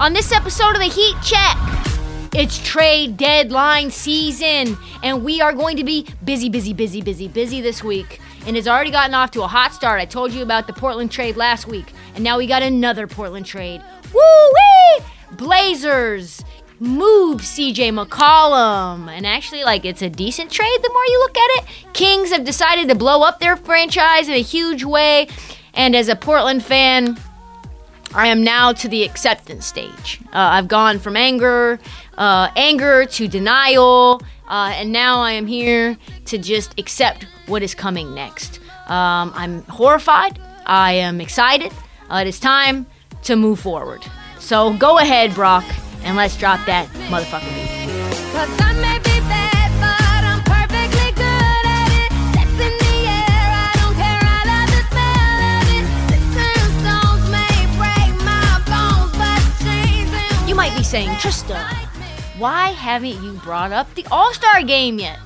On. This episode of the Heat Check, it's trade deadline season, and we are going to be busy, busy, busy, busy, busy this week. And it's already gotten off to a hot start. I told you about the Portland trade last week, and now we got another Portland trade. Woo wee! Blazers move CJ McCollum. And actually, like, it's a decent trade the more you look at it. Kings have decided to blow up their franchise in a huge way. And as a Portland fan, I am now to the acceptance stage. Uh, I've gone from anger, uh, anger to denial, uh, and now I am here to just accept what is coming next. Um, I'm horrified. I am excited. Uh, it is time to move forward. So go ahead, Brock, and let's drop that motherfucking beat. Might be saying, Trista, why haven't you brought up the All Star game yet?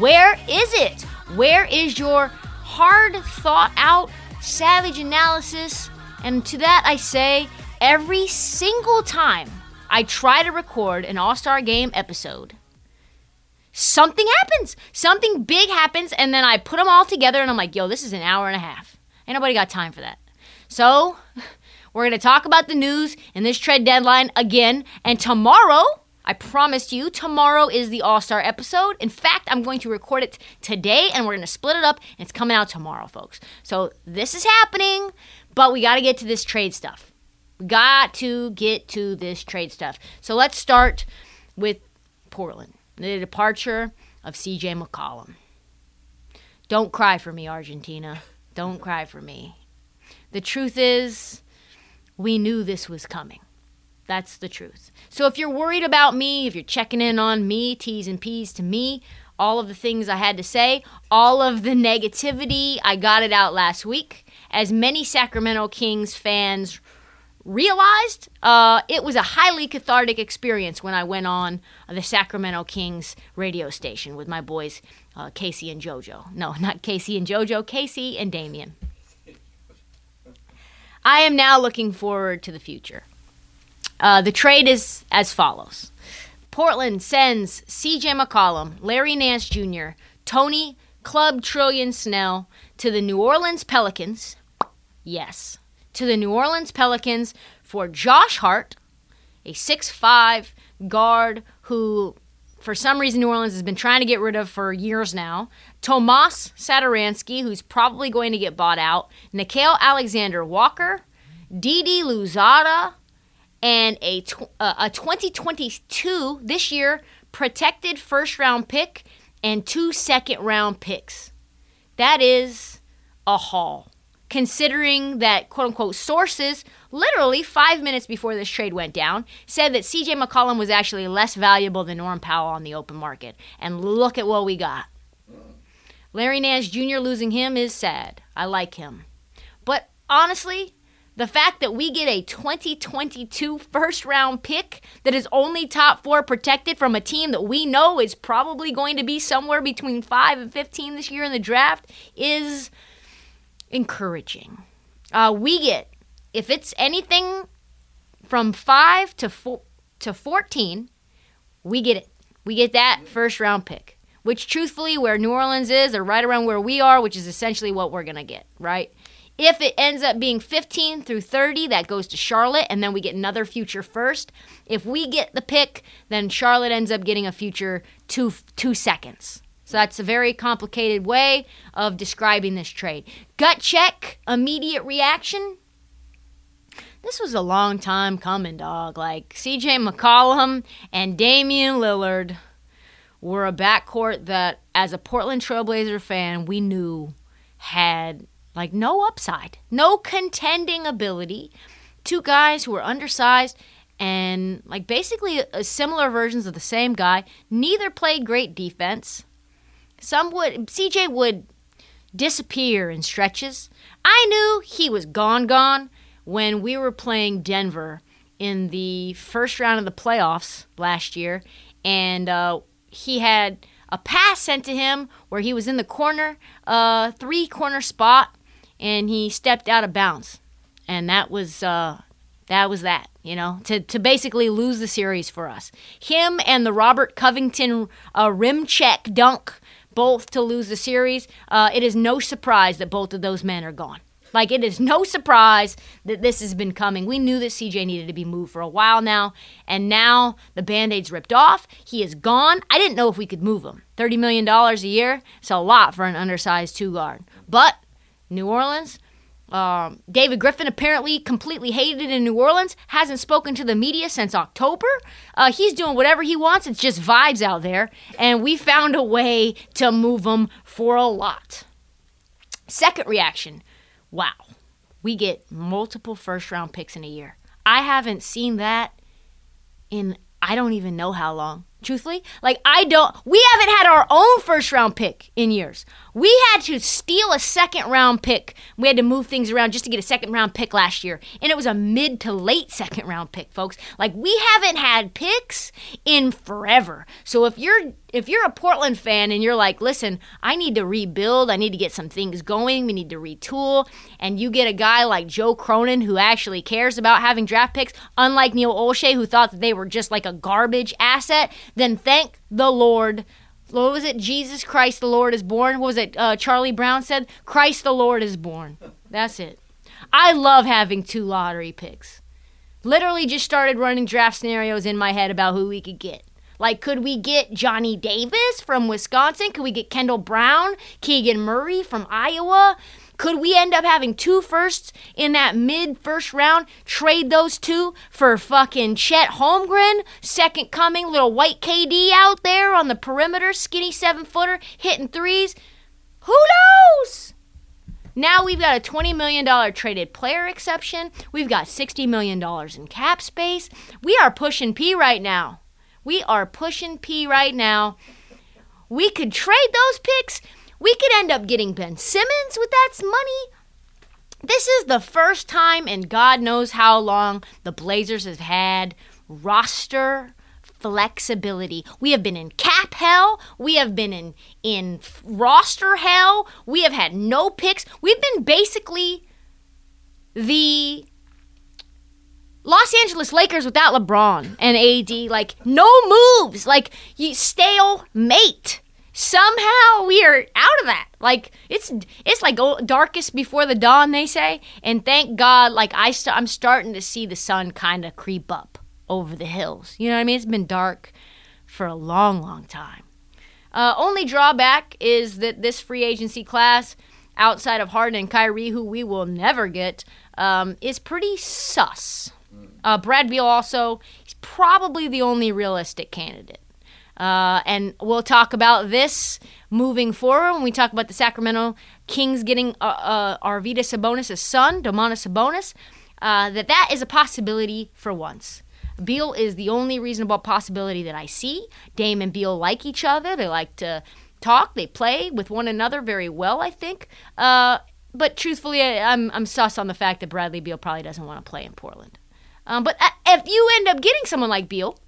Where is it? Where is your hard thought out, savage analysis? And to that I say, every single time I try to record an All Star game episode, something happens. Something big happens, and then I put them all together and I'm like, yo, this is an hour and a half. Ain't nobody got time for that. So, we're going to talk about the news in this trade deadline again. And tomorrow, I promised you, tomorrow is the All Star episode. In fact, I'm going to record it today and we're going to split it up and it's coming out tomorrow, folks. So this is happening, but we got to get to this trade stuff. We got to get to this trade stuff. So let's start with Portland, the departure of CJ McCollum. Don't cry for me, Argentina. Don't cry for me. The truth is, we knew this was coming. That's the truth. So if you're worried about me, if you're checking in on me, T's and P's to me, all of the things I had to say, all of the negativity, I got it out last week. As many Sacramento Kings fans realized, uh, it was a highly cathartic experience when I went on the Sacramento Kings radio station with my boys, uh, Casey and JoJo. No, not Casey and JoJo, Casey and Damien. I am now looking forward to the future. Uh, the trade is as follows Portland sends CJ McCollum, Larry Nance Jr., Tony Club Trillion Snell to the New Orleans Pelicans. Yes, to the New Orleans Pelicans for Josh Hart, a 6'5 guard who, for some reason, New Orleans has been trying to get rid of for years now. Tomas Satoransky, who's probably going to get bought out. Nickeil Alexander Walker. Didi Louzada and a tw- uh, a 2022 this year protected first round pick and two second round picks. That is a haul. Considering that quote unquote sources literally five minutes before this trade went down said that CJ McCollum was actually less valuable than Norm Powell on the open market. And look at what we got. Larry Nance Jr. losing him is sad. I like him. But honestly, the fact that we get a 2022 first round pick that is only top four protected from a team that we know is probably going to be somewhere between 5 and 15 this year in the draft is encouraging. Uh, we get, if it's anything from 5 to, four, to 14, we get it. We get that first round pick. Which truthfully, where New Orleans is, they're right around where we are, which is essentially what we're going to get, right? If it ends up being 15 through 30, that goes to Charlotte, and then we get another future first. If we get the pick, then Charlotte ends up getting a future two two seconds. So that's a very complicated way of describing this trade. Gut check, immediate reaction. This was a long time coming, dog. Like CJ McCollum and Damian Lillard were a backcourt that, as a Portland Trailblazer fan, we knew had like no upside, no contending ability. Two guys who were undersized and like basically similar versions of the same guy. Neither played great defense. Some would CJ would disappear in stretches. I knew he was gone gone when we were playing Denver in the first round of the playoffs last year, and uh, he had a pass sent to him where he was in the corner, uh, three corner spot, and he stepped out of bounds, and that was uh, that was that. You know, to, to basically lose the series for us. Him and the Robert Covington uh, rim check dunk, both to lose the series. Uh, it is no surprise that both of those men are gone. Like, it is no surprise that this has been coming. We knew that CJ needed to be moved for a while now, and now the band aid's ripped off. He is gone. I didn't know if we could move him. $30 million a year, it's a lot for an undersized two guard. But New Orleans, um, David Griffin apparently completely hated in New Orleans, hasn't spoken to the media since October. Uh, he's doing whatever he wants. It's just vibes out there. And we found a way to move him for a lot. Second reaction wow, we get multiple first round picks in a year. I haven't seen that in I don't even know how long. Truthfully, like I don't we haven't had our own first round pick in years. We had to steal a second round pick. We had to move things around just to get a second round pick last year. And it was a mid to late second round pick, folks. Like we haven't had picks in forever. So if you're if you're a Portland fan and you're like, listen, I need to rebuild, I need to get some things going, we need to retool, and you get a guy like Joe Cronin who actually cares about having draft picks, unlike Neil Olshey who thought that they were just like a garbage asset, then thank the Lord. What was it? Jesus Christ the Lord is born. What was it? Uh, Charlie Brown said, Christ the Lord is born. That's it. I love having two lottery picks. Literally just started running draft scenarios in my head about who we could get. Like, could we get Johnny Davis from Wisconsin? Could we get Kendall Brown, Keegan Murray from Iowa? Could we end up having two firsts in that mid first round? Trade those two for fucking Chet Holmgren, second coming, little white KD out there on the perimeter, skinny seven footer, hitting threes? Who knows? Now we've got a $20 million traded player exception. We've got $60 million in cap space. We are pushing P right now. We are pushing P right now. We could trade those picks. We could end up getting Ben Simmons with that money. This is the first time in God knows how long the Blazers have had roster flexibility. We have been in cap hell. We have been in in roster hell. We have had no picks. We've been basically the Los Angeles Lakers without LeBron and AD, like no moves, like you stale mate. Somehow we are out of that. Like it's it's like darkest before the dawn, they say. And thank God, like I st- I'm starting to see the sun kind of creep up over the hills. You know what I mean? It's been dark for a long, long time. Uh, only drawback is that this free agency class, outside of Harden and Kyrie, who we will never get, um, is pretty sus. Uh, Brad Beal also, he's probably the only realistic candidate. Uh, and we'll talk about this moving forward when we talk about the Sacramento Kings getting uh, uh, Arvydas Sabonis' son, Domantas Sabonis. Uh, that that is a possibility for once. Beal is the only reasonable possibility that I see. Dame and Beal like each other. They like to talk. They play with one another very well, I think. Uh, but truthfully, I, I'm I'm sus on the fact that Bradley Beal probably doesn't want to play in Portland. Um, but uh, if you end up getting someone like Beal,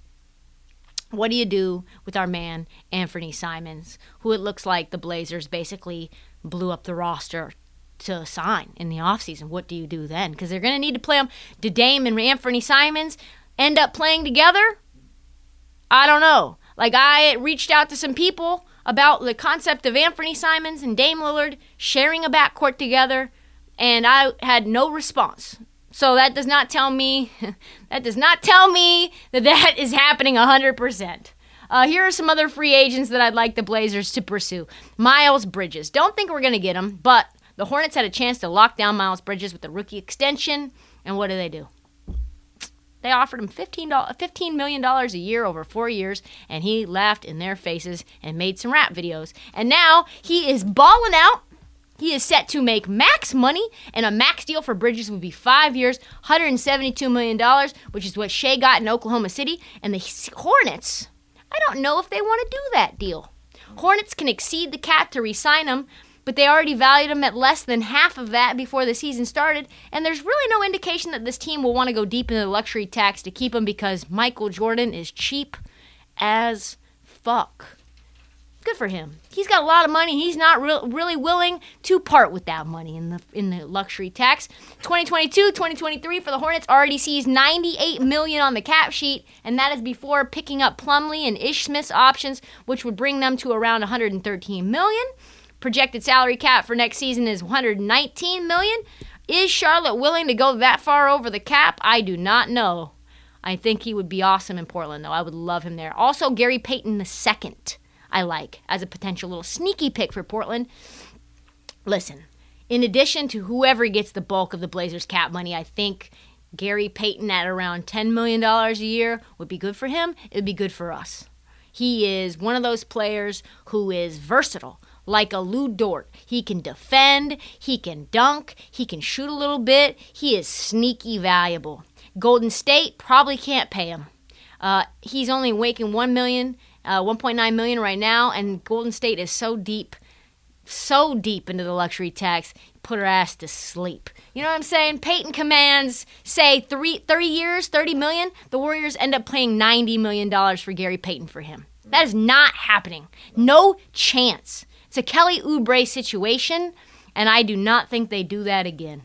what do you do with our man Anthony Simons, who it looks like the Blazers basically blew up the roster to sign in the offseason? What do you do then? Because they're going to need to play him. Did Dame and Anthony Simons end up playing together? I don't know. Like I reached out to some people about the concept of Anthony Simons and Dame Lillard sharing a backcourt together, and I had no response. So that does not tell me that does not tell me that that is happening 100%. Uh, here are some other free agents that I'd like the Blazers to pursue. Miles Bridges. Don't think we're going to get him, but the Hornets had a chance to lock down Miles Bridges with the rookie extension, and what do they do? They offered him $15, $15 million a year over four years, and he laughed in their faces and made some rap videos. And now he is balling out. He is set to make max money, and a max deal for Bridges would be five years, $172 million, which is what Shai got in Oklahoma City. And the Hornets, I don't know if they want to do that deal. Hornets can exceed the cap to re sign him, but they already valued him at less than half of that before the season started, and there's really no indication that this team will want to go deep into the luxury tax to keep him because Michael Jordan is cheap as fuck. Good for him. He's got a lot of money. He's not re- really willing to part with that money in the in the luxury tax. 2022, 2023 for the Hornets already sees 98 million on the cap sheet, and that is before picking up Plumlee and Ish Smith's options, which would bring them to around 113 million. Projected salary cap for next season is 119 million. Is Charlotte willing to go that far over the cap? I do not know. I think he would be awesome in Portland, though. I would love him there. Also, Gary Payton II, I like as a potential little sneaky pick for Portland. Listen, in addition to whoever gets the bulk of the Blazers' cap money, I think Gary Payton at around $10 million a year would be good for him. It would be good for us. He is one of those players who is versatile like a Lu Dort. He can defend, he can dunk, he can shoot a little bit. He is sneaky valuable. Golden State probably can't pay him. Uh, he's only making one million, uh, 1.9 million right now, and Golden State is so deep, so deep into the luxury tax. Put her ass to sleep. You know what I'm saying? Payton commands, say, three, 30 years, 30 million. The Warriors end up paying 90 million dollars for Gary Payton for him. That is not happening. No chance. It's a Kelly Oubre situation, and I do not think they do that again.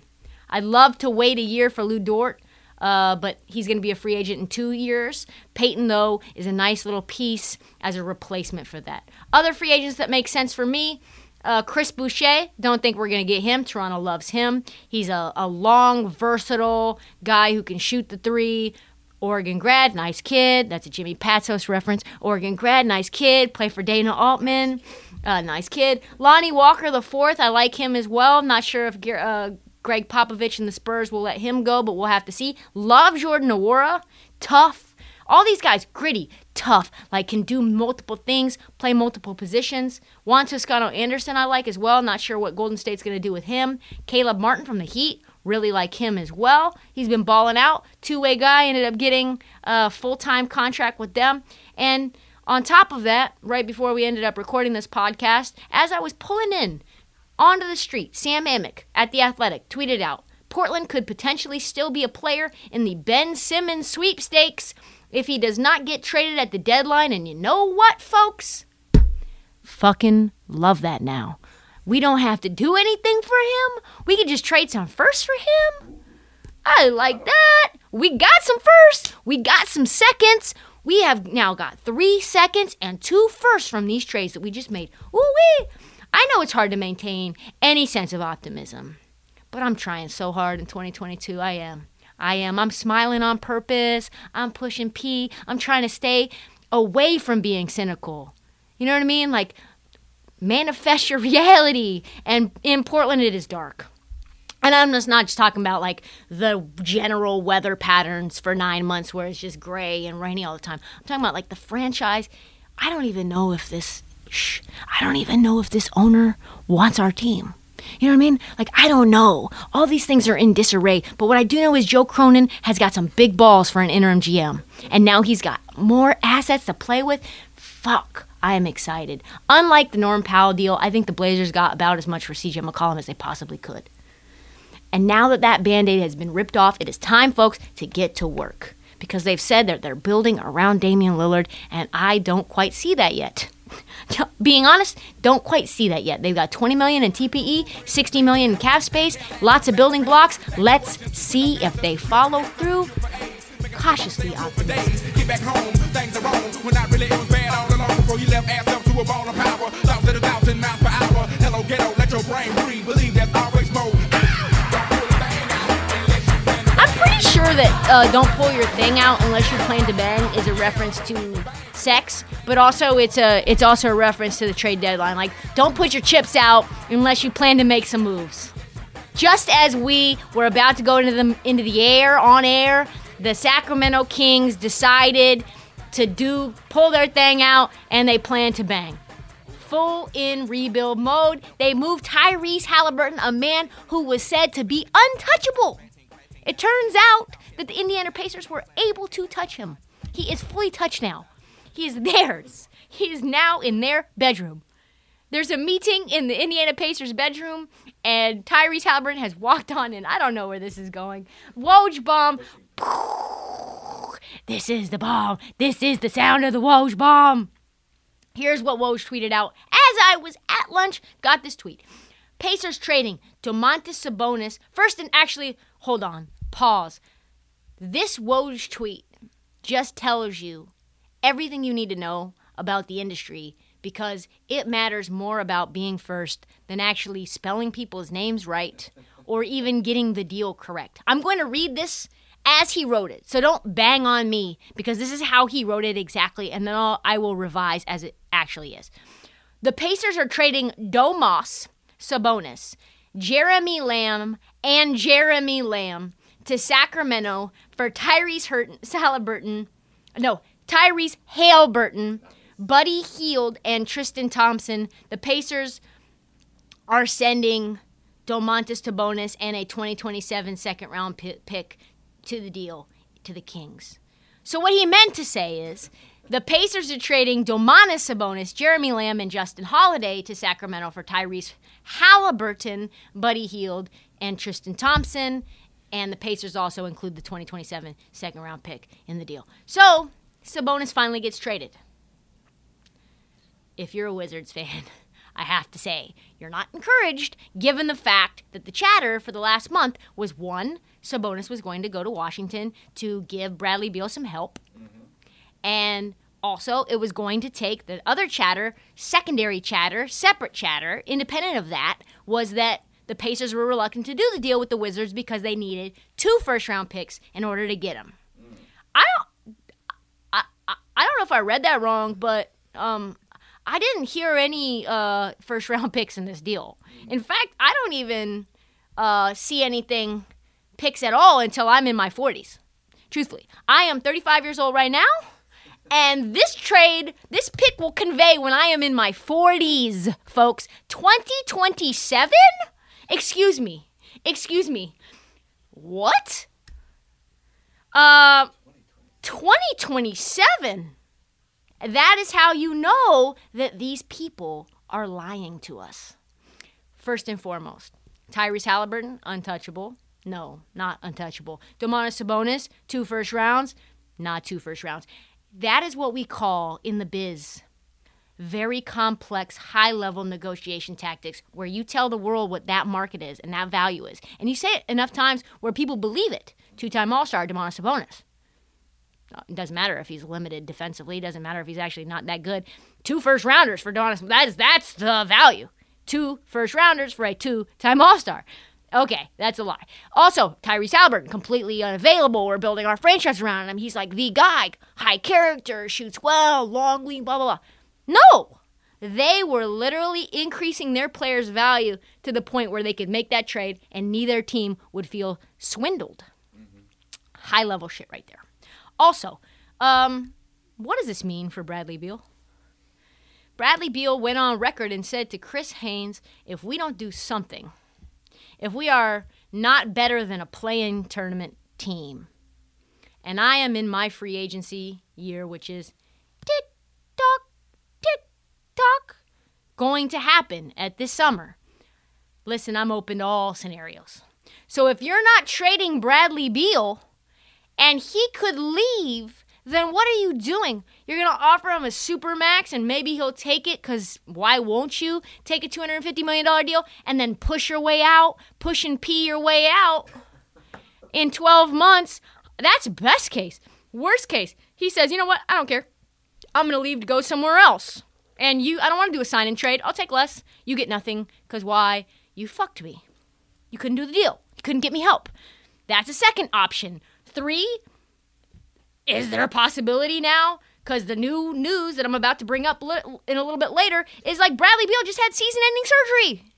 I'd love to wait a year for Lu Dort, uh, but he's going to be a free agent in two years. Payton, though, is a nice little piece as a replacement for that. Other free agents that make sense for me. Uh, Chris Boucher, don't think we're going to get him. Toronto loves him. He's a, a long, versatile guy who can shoot the three, Oregon grad, nice kid. That's a Jimmy Patsos reference. Oregon grad, nice kid. Play for Dana Altman. Uh, nice kid. Lonnie Walker the fourth, I like him as well. Not sure if uh, Gregg Popovich and the Spurs will let him go, but we'll have to see. Love Jordan Nwora, tough. All these guys, gritty, tough, like can do multiple things, play multiple positions. Juan Toscano Anderson, I like as well. Not sure what Golden State's going to do with him. Caleb Martin from the Heat, really like him as well. He's been balling out. Two way guy, ended up getting a full time contract with them. And on top of that, right before we ended up recording this podcast, as I was pulling in onto the street, Sam Amick at The Athletic tweeted out Portland could potentially still be a player in the Ben Simmons sweepstakes if he does not get traded at the deadline. And you know what, folks? Fucking love that now. We don't have to do anything for him. We can just trade some first for him. I like that. We got some firsts. We got some seconds. We have now got three seconds and two firsts from these trades that we just made. Ooh wee! I know it's hard to maintain any sense of optimism, but I'm trying so hard in 2022. I am. I am. I'm smiling on purpose. I'm pushing P. I'm trying to stay away from being cynical. You know what I mean? Like, manifest your reality. And in Portland, it is dark. And I'm just not just talking about like the general weather patterns for nine months where it's just gray and rainy all the time. I'm talking about like the franchise. I don't even know if this, shh, I don't even know if this owner wants our team. You know what I mean? Like, I don't know. All these things are in disarray. But what I do know is Joe Cronin has got some big balls for an interim GM. And now he's got more assets to play with. Fuck. I am excited. Unlike the Norm Powell deal, I think the Blazers got about as much for CJ McCollum as they possibly could. And now that that band aid has been ripped off, it is time, folks, to get to work. Because they've said that they're building around Damian Lillard, and I don't quite see that yet. Being honest, don't quite see that yet. They've got 20 million in TPE, 60 million in cap space, lots of building blocks. Let's see if they follow through. cautiously optimistic. Get back home, things are wrong. When I really it was bad all along before you left ass up to a ball of power. Thoughts at a thousand miles per hour. Hello, ghetto, let your brain breathe. Believe there's always more. Don't pull a thing out unless you plan to I'm pretty sure that uh, "Don't pull your thing out unless you plan to bang" is a reference to sex, but also it's a it's also a reference to the trade deadline. Like, don't put your chips out unless you plan to make some moves. Just as we were about to go into the into the air on air, the Sacramento Kings decided to do pull their thing out and they plan to bang. Full in rebuild mode. They moved Tyrese Halliburton, a man who was said to be untouchable. It turns out that the Indiana Pacers were able to touch him. He is fully touched now. He is theirs. He is now in their bedroom. There's a meeting in the Indiana Pacers bedroom, and Tyrese Halliburton has walked on in. I don't know where this is going. Woj bomb. This is the bomb. This is the sound of the Woj bomb. Here's what Woj tweeted out as I was at lunch. Got this tweet. Pacers trading Domantas Sabonis first, and actually, hold on, pause. This Woj tweet just tells you everything you need to know about the industry because it matters more about being first than actually spelling people's names right or even getting the deal correct. I'm going to read this as he wrote it. So don't bang on me because this is how he wrote it exactly and then I'll, I will revise as it actually is. The Pacers are trading Domas Sabonis, Jeremy Lamb, and Jeremy Lamb to Sacramento for Tyrese Halliburton, no, Tyrese Haleburton, Buddy Hield, and Tristan Thompson. The Pacers are sending Domantas Sabonis and a 2027 second round pick to the deal to the Kings. So what he meant to say is the Pacers are trading Domantas Sabonis, Jeremy Lamb, and Justin Holiday to Sacramento for Tyrese Halliburton, Buddy Hield, and Tristan Thompson. And the Pacers also include the 2027 second round pick in the deal. So Sabonis finally gets traded. If you're a Wizards fan, I have to say, you're not encouraged given the fact that the chatter for the last month was one, Sabonis was going to go to Washington to give Bradley Beal some help. And also, it was going to take the other chatter, secondary chatter, separate chatter, independent of that, was that the Pacers were reluctant to do the deal with the Wizards because they needed two first round picks in order to get him. I don't know if I read that wrong, but um, I didn't hear any uh, first round picks in this deal. In fact, I don't even uh, see anything picks at all until I'm in my 40s. Truthfully, I am 35 years old right now, and this trade, this pick will convey when I am in my 40s, folks. 2027? Excuse me. Excuse me. What? Uh, 2027. That is how you know that these people are lying to us. First and foremost, Tyrese Halliburton, untouchable. No, not untouchable. Domantas Sabonis, two first rounds, not two first rounds. That is what we call in the biz very complex, high level negotiation tactics where you tell the world what that market is and that value is. And you say it enough times where people believe it. Two time All Star, Demonis Sabonis. It doesn't matter if he's limited defensively. It doesn't matter if he's actually not that good. Two first rounders for Donis. That is that's the value. Two first rounders for a two time All Star. Okay, that's a lie. Also, Tyrese Halliburton, completely unavailable. We're building our franchise around him. He's like the guy, high character, shoots well, long lead, blah, blah, blah. No! They were literally increasing their players' value to the point where they could make that trade and neither team would feel swindled. Mm-hmm. High level shit right there. Also, um, what does this mean for Bradley Beal? Bradley Beal went on record and said to Chris Haynes, if we don't do something, if we are not better than a play-in tournament team, and I am in my free agency year, which is tick tock, tick tock, going to happen at this summer. Listen, I'm open to all scenarios. So if you're not trading Bradley Beal and he could leave, then what are you doing? You're going to offer him a super max and maybe he'll take it because why won't you take a $250 million deal and then push your way out, push and pee your way out in 12 months? That's best case. Worst case, he says, you know what? I don't care. I'm gonna leave to go somewhere else. And you, I don't want to do a sign and trade. I'll take less. You get nothing. Cause why? You fucked me. You couldn't do the deal. You couldn't get me help. That's a second option. Three, is there a possibility now? Because the new news that I'm about to bring up li- in a little bit later is like Bradley Beal just had season ending surgery.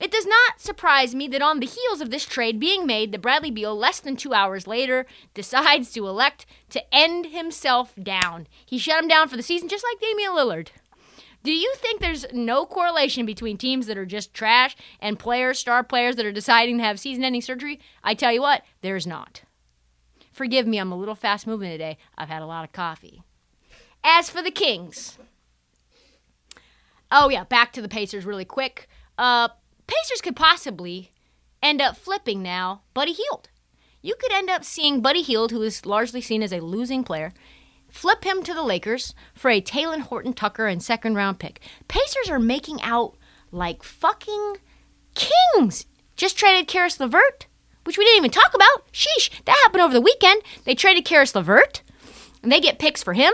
It does not surprise me that on the heels of this trade being made, that Bradley Beal, less than two hours later, decides to elect to end himself down. He shut him down for the season, just like Damian Lillard. Do you think there's no correlation between teams that are just trash and players, star players that are deciding to have season ending surgery? I tell you what, there's not. Forgive me, I'm a little fast moving today. I've had a lot of coffee. As for the Kings, oh yeah, back to the Pacers really quick. Uh, Pacers could possibly end up flipping now Buddy Hield. You could end up seeing Buddy Hield, who is largely seen as a losing player, flip him to the Lakers for a Talen Horton Tucker and second round pick. Pacers are making out like fucking kings. Just traded Caris LeVert, which we didn't even talk about. Sheesh, that happened over the weekend. They traded Caris LeVert, and they get picks for him.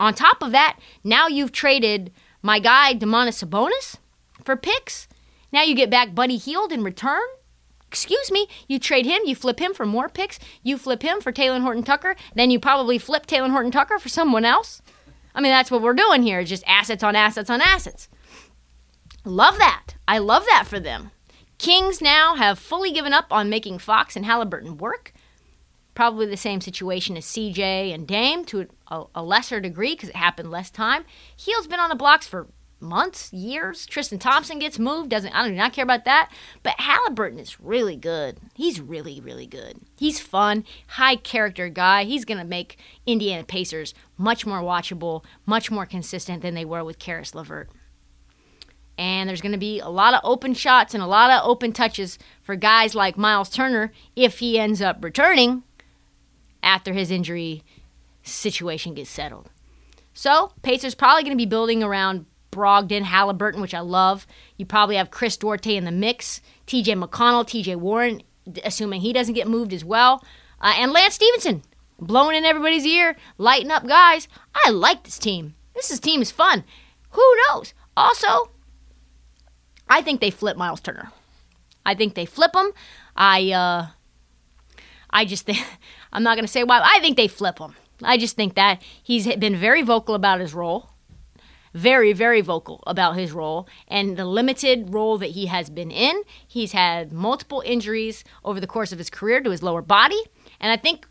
On top of that, now you've traded my guy Demonis Sabonis for picks. Now you get back Buddy Hield in return. Excuse me, you trade him, you flip him for more picks, you flip him for Talen Horton Tucker, then you probably flip Talen Horton Tucker for someone else. I mean, that's what we're doing here, just assets on assets on assets. Love that. I love that for them. Kings now have fully given up on making Fox and Halliburton work. Probably the same situation as CJ and Dame to a, a lesser degree because it happened less time. Hield's been on the blocks for months, years. Tristan Thompson gets moved. Doesn't I do not care about that. But Halliburton is really good. He's really really good. He's fun, high character guy. He's gonna make Indiana Pacers much more watchable, much more consistent than they were with Caris LeVert. And there's going to be a lot of open shots and a lot of open touches for guys like Miles Turner if he ends up returning after his injury situation gets settled. So, Pacers probably going to be building around Brogdon, Halliburton, which I love. You probably have Chris Duarte in the mix, TJ McConnell, TJ Warren, assuming he doesn't get moved as well, uh, and Lance Stephenson blowing in everybody's ear, lighting up guys. I like this team. This is, team is fun. Who knows? Also, I think they flip Miles Turner. I think they flip him. I uh, I just think I'm not gonna say why. I think they flip him. I just think that he's been very vocal about his role, very very vocal about his role and the limited role that he has been in. He's had multiple injuries over the course of his career to his lower body, and I think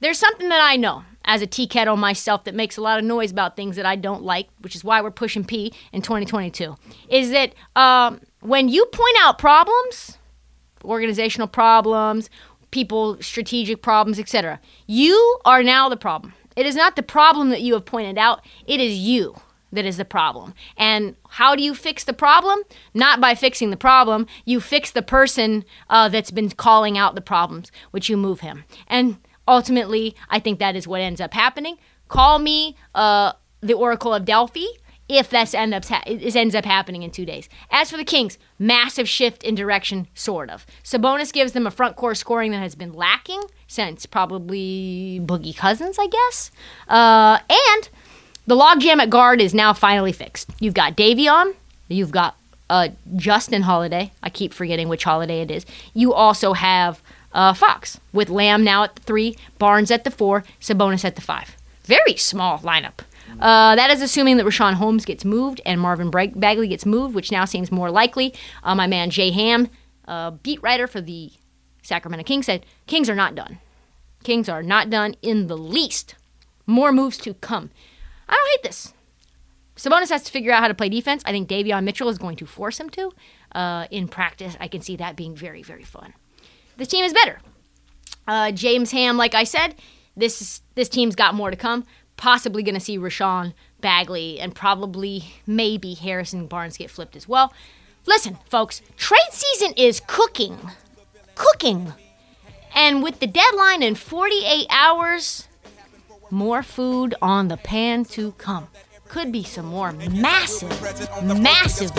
there's something that I know as a tea kettle myself that makes a lot of noise about things that I don't like, which is why we're pushing P in 2022. Is that um, when you point out problems, organizational problems, people strategic problems, etc., you are now the problem. It is not the problem that you have pointed out, it is you that is the problem. And how do you fix the problem? Not by fixing the problem. You fix the person uh, that's been calling out the problems, which you move him. And ultimately, I think that is what ends up happening. Call me uh, the Oracle of Delphi if that end up ha- ends up happening in two days. As for the Kings, massive shift in direction, sort of. Sabonis gives them a front court scoring that has been lacking since probably Boogie Cousins, I guess. Uh, and the logjam at guard is now finally fixed. You've got Davion, you've got uh, Justin Holiday. I keep forgetting which holiday it is. You also have uh, Fox with Lamb now at the three, Barnes at the four, Sabonis at the five. Very small lineup. Uh, that is assuming that Richaun Holmes gets moved and Marvin Bagley gets moved, which now seems more likely. Uh, my man Jay Ham, uh, beat writer for the Sacramento Kings, said Kings are not done. Kings are not done in the least. More moves to come. I don't hate this. Sabonis has to figure out how to play defense. I think Davion Mitchell is going to force him to. Uh, in practice, I can see that being very, very fun. This team is better. Uh, James Ham, like I said, this this team's got more to come. Possibly going to see Richaun Bagley and probably maybe Harrison Barnes get flipped as well. Listen, folks, trade season is cooking, cooking, and with the deadline in 48 hours, more food on the pan to come. Could be some more massive, massive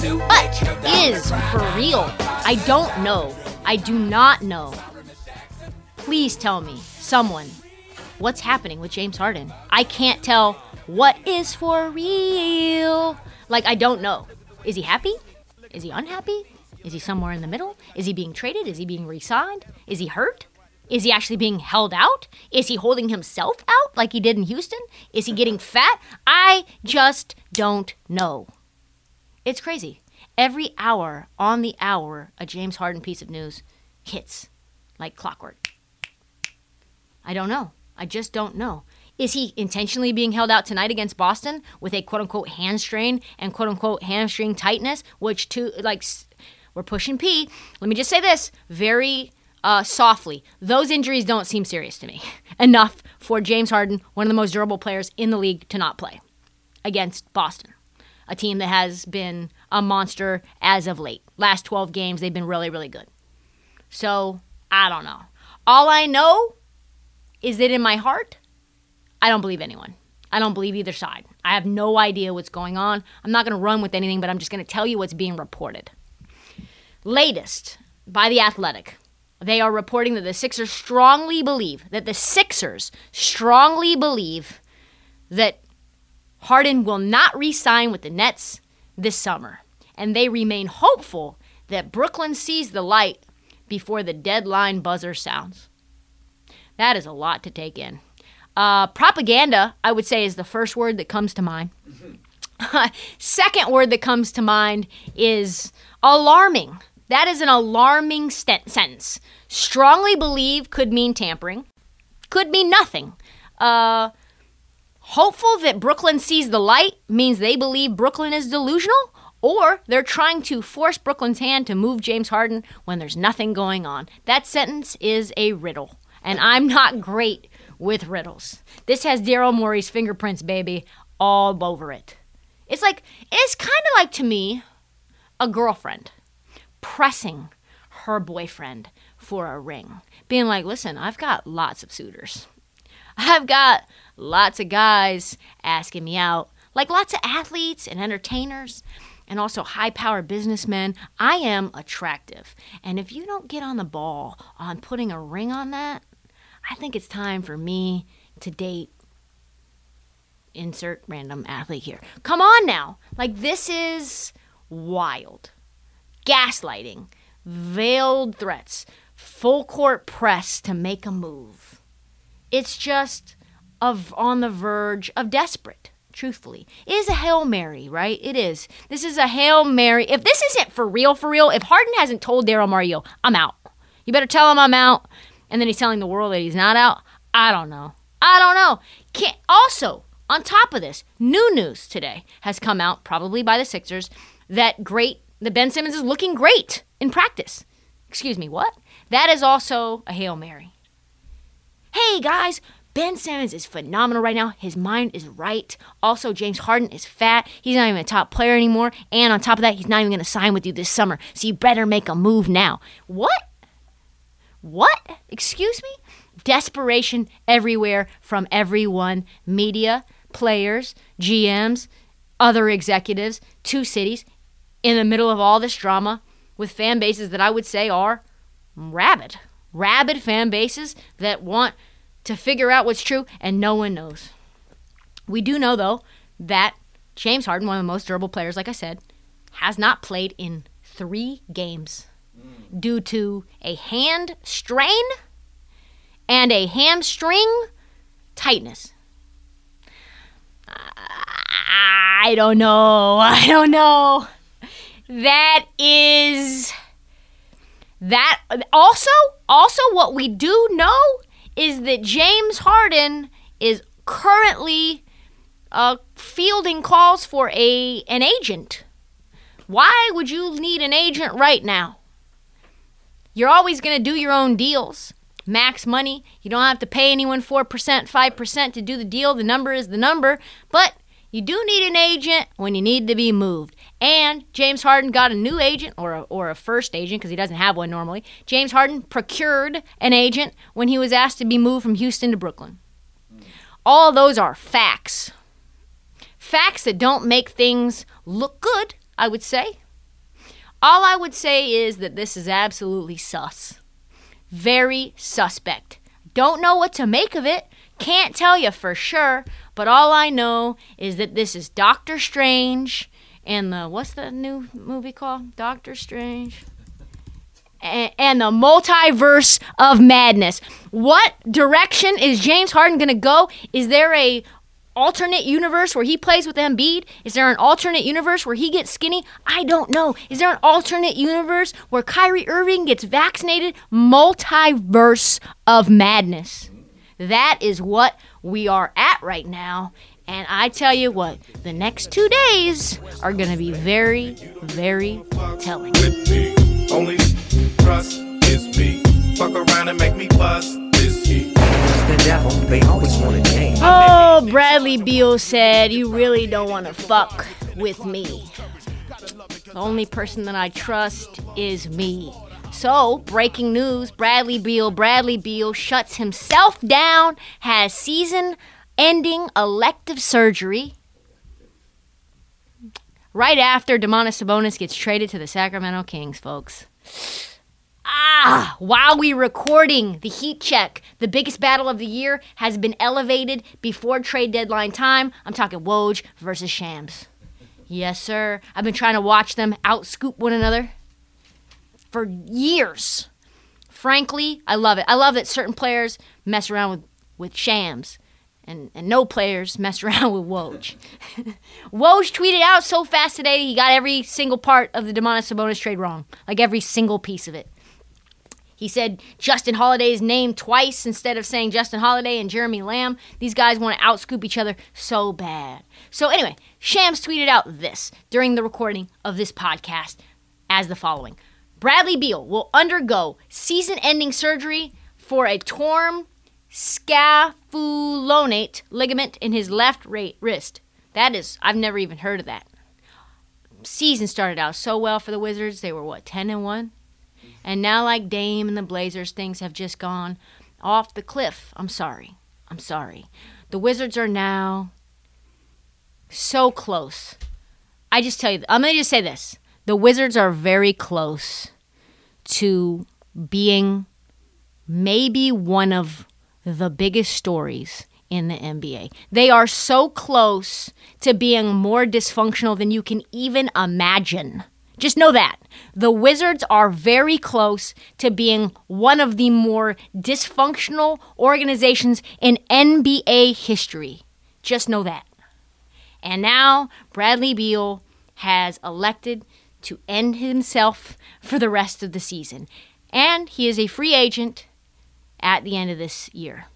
But is for real? I don't know. I do not know. Please tell me, someone, what's happening with James Harden? I can't tell what is for real. Like, I don't know. Is he happy? Is he unhappy? Is he somewhere in the middle? Is he being traded? Is he being re signed? Is he hurt? Is he actually being held out? Is he holding himself out like he did in Houston? Is he getting fat? I just don't know. It's crazy. Every hour on the hour, a James Harden piece of news hits like clockwork. I don't know. I just don't know. Is he intentionally being held out tonight against Boston with a quote unquote hand strain and quote unquote hamstring tightness, which to like we're pushing P. Let me just say this very uh, softly. Those injuries don't seem serious to me enough for James Harden, one of the most durable players in the league, to not play against Boston, a team that has been a monster as of late. Last 12 games, they've been really, really good. So I don't know. All I know is that in my heart, I don't believe anyone. I don't believe either side. I have no idea what's going on. I'm not going to run with anything, but I'm just going to tell you what's being reported. Latest by The Athletic. They are reporting that the Sixers strongly believe, that the Sixers strongly believe that Harden will not re sign with the Nets this summer. And they remain hopeful that Brooklyn sees the light before the deadline buzzer sounds. That is a lot to take in. Uh, propaganda, I would say, is the first word that comes to mind. Second word that comes to mind is alarming. That is an alarming st- sentence. Strongly believe could mean tampering, could mean nothing. Uh, hopeful that Brooklyn sees the light means they believe Brooklyn is delusional, or they're trying to force Brooklyn's hand to move James Harden when there's nothing going on. That sentence is a riddle, and I'm not great with riddles. This has Daryl Morey's fingerprints, baby, all over it. It's like, it's kind of like to me a girlfriend pressing her boyfriend for a ring, being like, listen, I've got lots of suitors. I've got lots of guys asking me out, like lots of athletes and entertainers and also high power businessmen. I am attractive. And if you don't get on the ball on putting a ring on that, I think it's time for me to date insert random athlete here. Come on now. Like this is wild. Gaslighting, veiled threats, full court press to make a move. It's just of on the verge of desperate. Truthfully, it is a hail mary, right? It is. This is a hail mary. If this isn't for real, for real, if Harden hasn't told Daryl Morey, I'm out. You better tell him I'm out, and then he's telling the world that he's not out. I don't know. I don't know. Can't, also, on top of this, new news today has come out, probably by the Sixers, that great the Ben Simmons is looking great in practice. Excuse me, what? That is also a hail mary. Hey guys, Ben Simmons is phenomenal right now. His mind is right. Also, James Harden is fat. He's not even a top player anymore. And on top of that, he's not even going to sign with you this summer. So you better make a move now. What? What? Excuse me? Desperation everywhere from everyone media, players, GMs, other executives, two cities, in the middle of all this drama with fan bases that I would say are rabid. Rabid fan bases that want to figure out what's true and no one knows. We do know, though, that James Harden, one of the most durable players, like I said, has not played in three games mm. due to a hand strain and a hamstring tightness. I don't know. I don't know. That is that also also what we do know is that James Harden is currently uh, fielding calls for a an agent. Why would you need an agent right now? You're always going to do your own deals. Max money. You don't have to pay anyone 4%, 5% to do the deal. The number is the number. But you do need an agent when you need to be moved. And James Harden got a new agent, or a, or a first agent, because he doesn't have one normally. James Harden procured an agent when he was asked to be moved from Houston to Brooklyn. All those are facts. Facts that don't make things look good, I would say. All I would say is that this is absolutely sus. Very suspect. Don't know what to make of it. Can't tell you for sure, but all I know is that this is Doctor Strange and the what's the new movie called? Doctor Strange and, the multiverse of madness. What direction is James Harden going to go? Is there a alternate universe where he plays with Embiid? Is there an alternate universe where he gets skinny? I don't know. Is there an alternate universe where Kyrie Irving gets vaccinated? Multiverse of madness. That is what we are at right now. And I tell you what, the next two days are going to be very, very telling. with me. Only trust is me. Fuck around and make me bust this heat. the devil, they always want to change. Oh, Bradley Beal said, You really don't want to fuck with me. The only person that I trust is me. So, breaking news Bradley Beal, Bradley Beal shuts himself down, has season ending elective surgery. Right after Domantas Sabonis gets traded to the Sacramento Kings, folks. Ah, while we recording the heat check, the biggest battle of the year has been elevated before trade deadline time. I'm talking Woj versus Shams. Yes, sir. I've been trying to watch them outscoop one another for years. Frankly, I love it. I love that certain players mess around with, with Shams and, and no players mess around with Woj. Woj tweeted out so fast today, he got every single part of the Domantas Sabonis trade wrong. Like every single piece of it. He said Justin Holiday's name twice instead of saying Justin Holiday and Jeremy Lamb. These guys want to outscoop each other so bad. So, anyway, Shams tweeted out this during the recording of this podcast as the following Bradley Beal will undergo season ending surgery for a torn scapholunate ligament in his left wrist. That is, I've never even heard of that. Season started out so well for the Wizards. They were, what, 10 and 1? And now, like Dame and the Blazers, things have just gone off the cliff. I'm sorry. I'm sorry. The Wizards are now so close. I just tell you, I'm going to just say this. The Wizards are very close to being maybe one of the biggest stories in the NBA. They are so close to being more dysfunctional than you can even imagine. Just know that. The Wizards are very close to being one of the more dysfunctional organizations in NBA history. Just know that. And now Bradley Beal has elected to end himself for the rest of the season. And he is a free agent at the end of this year.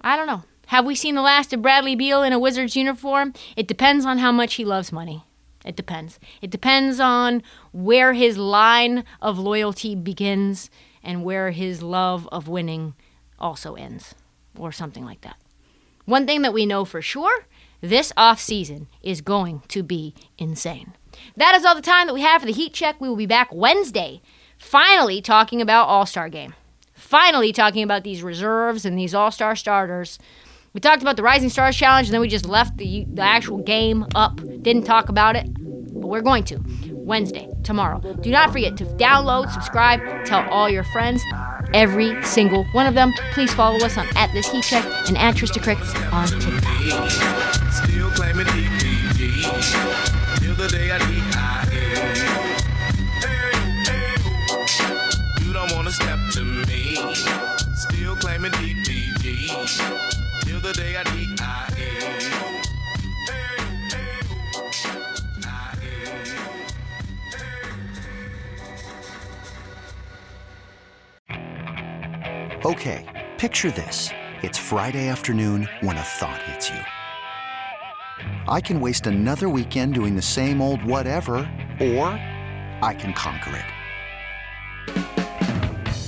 I don't know. Have we seen the last of Bradley Beal in a Wizards uniform? It depends on how much he loves money. It depends. It depends on where his line of loyalty begins and where his love of winning also ends, or something like that. One thing that we know for sure this off season is going to be insane. That is all the time that we have for the heat check. We will be back Wednesday, finally talking about All Star Game. Finally talking about these reserves and these All Star starters. We talked about the Rising Stars Challenge, and then we just left the, the actual game up. Didn't talk about it, but we're going to. Wednesday, tomorrow. Do not forget to download, subscribe, tell all your friends, every single one of them. Please follow us on at this heat check and at Trista Crickets on TikTok. Still claiming DPG. Till the day I. Okay, picture this. It's Friday afternoon when a thought hits you. I can waste another weekend doing the same old whatever, or I can conquer it.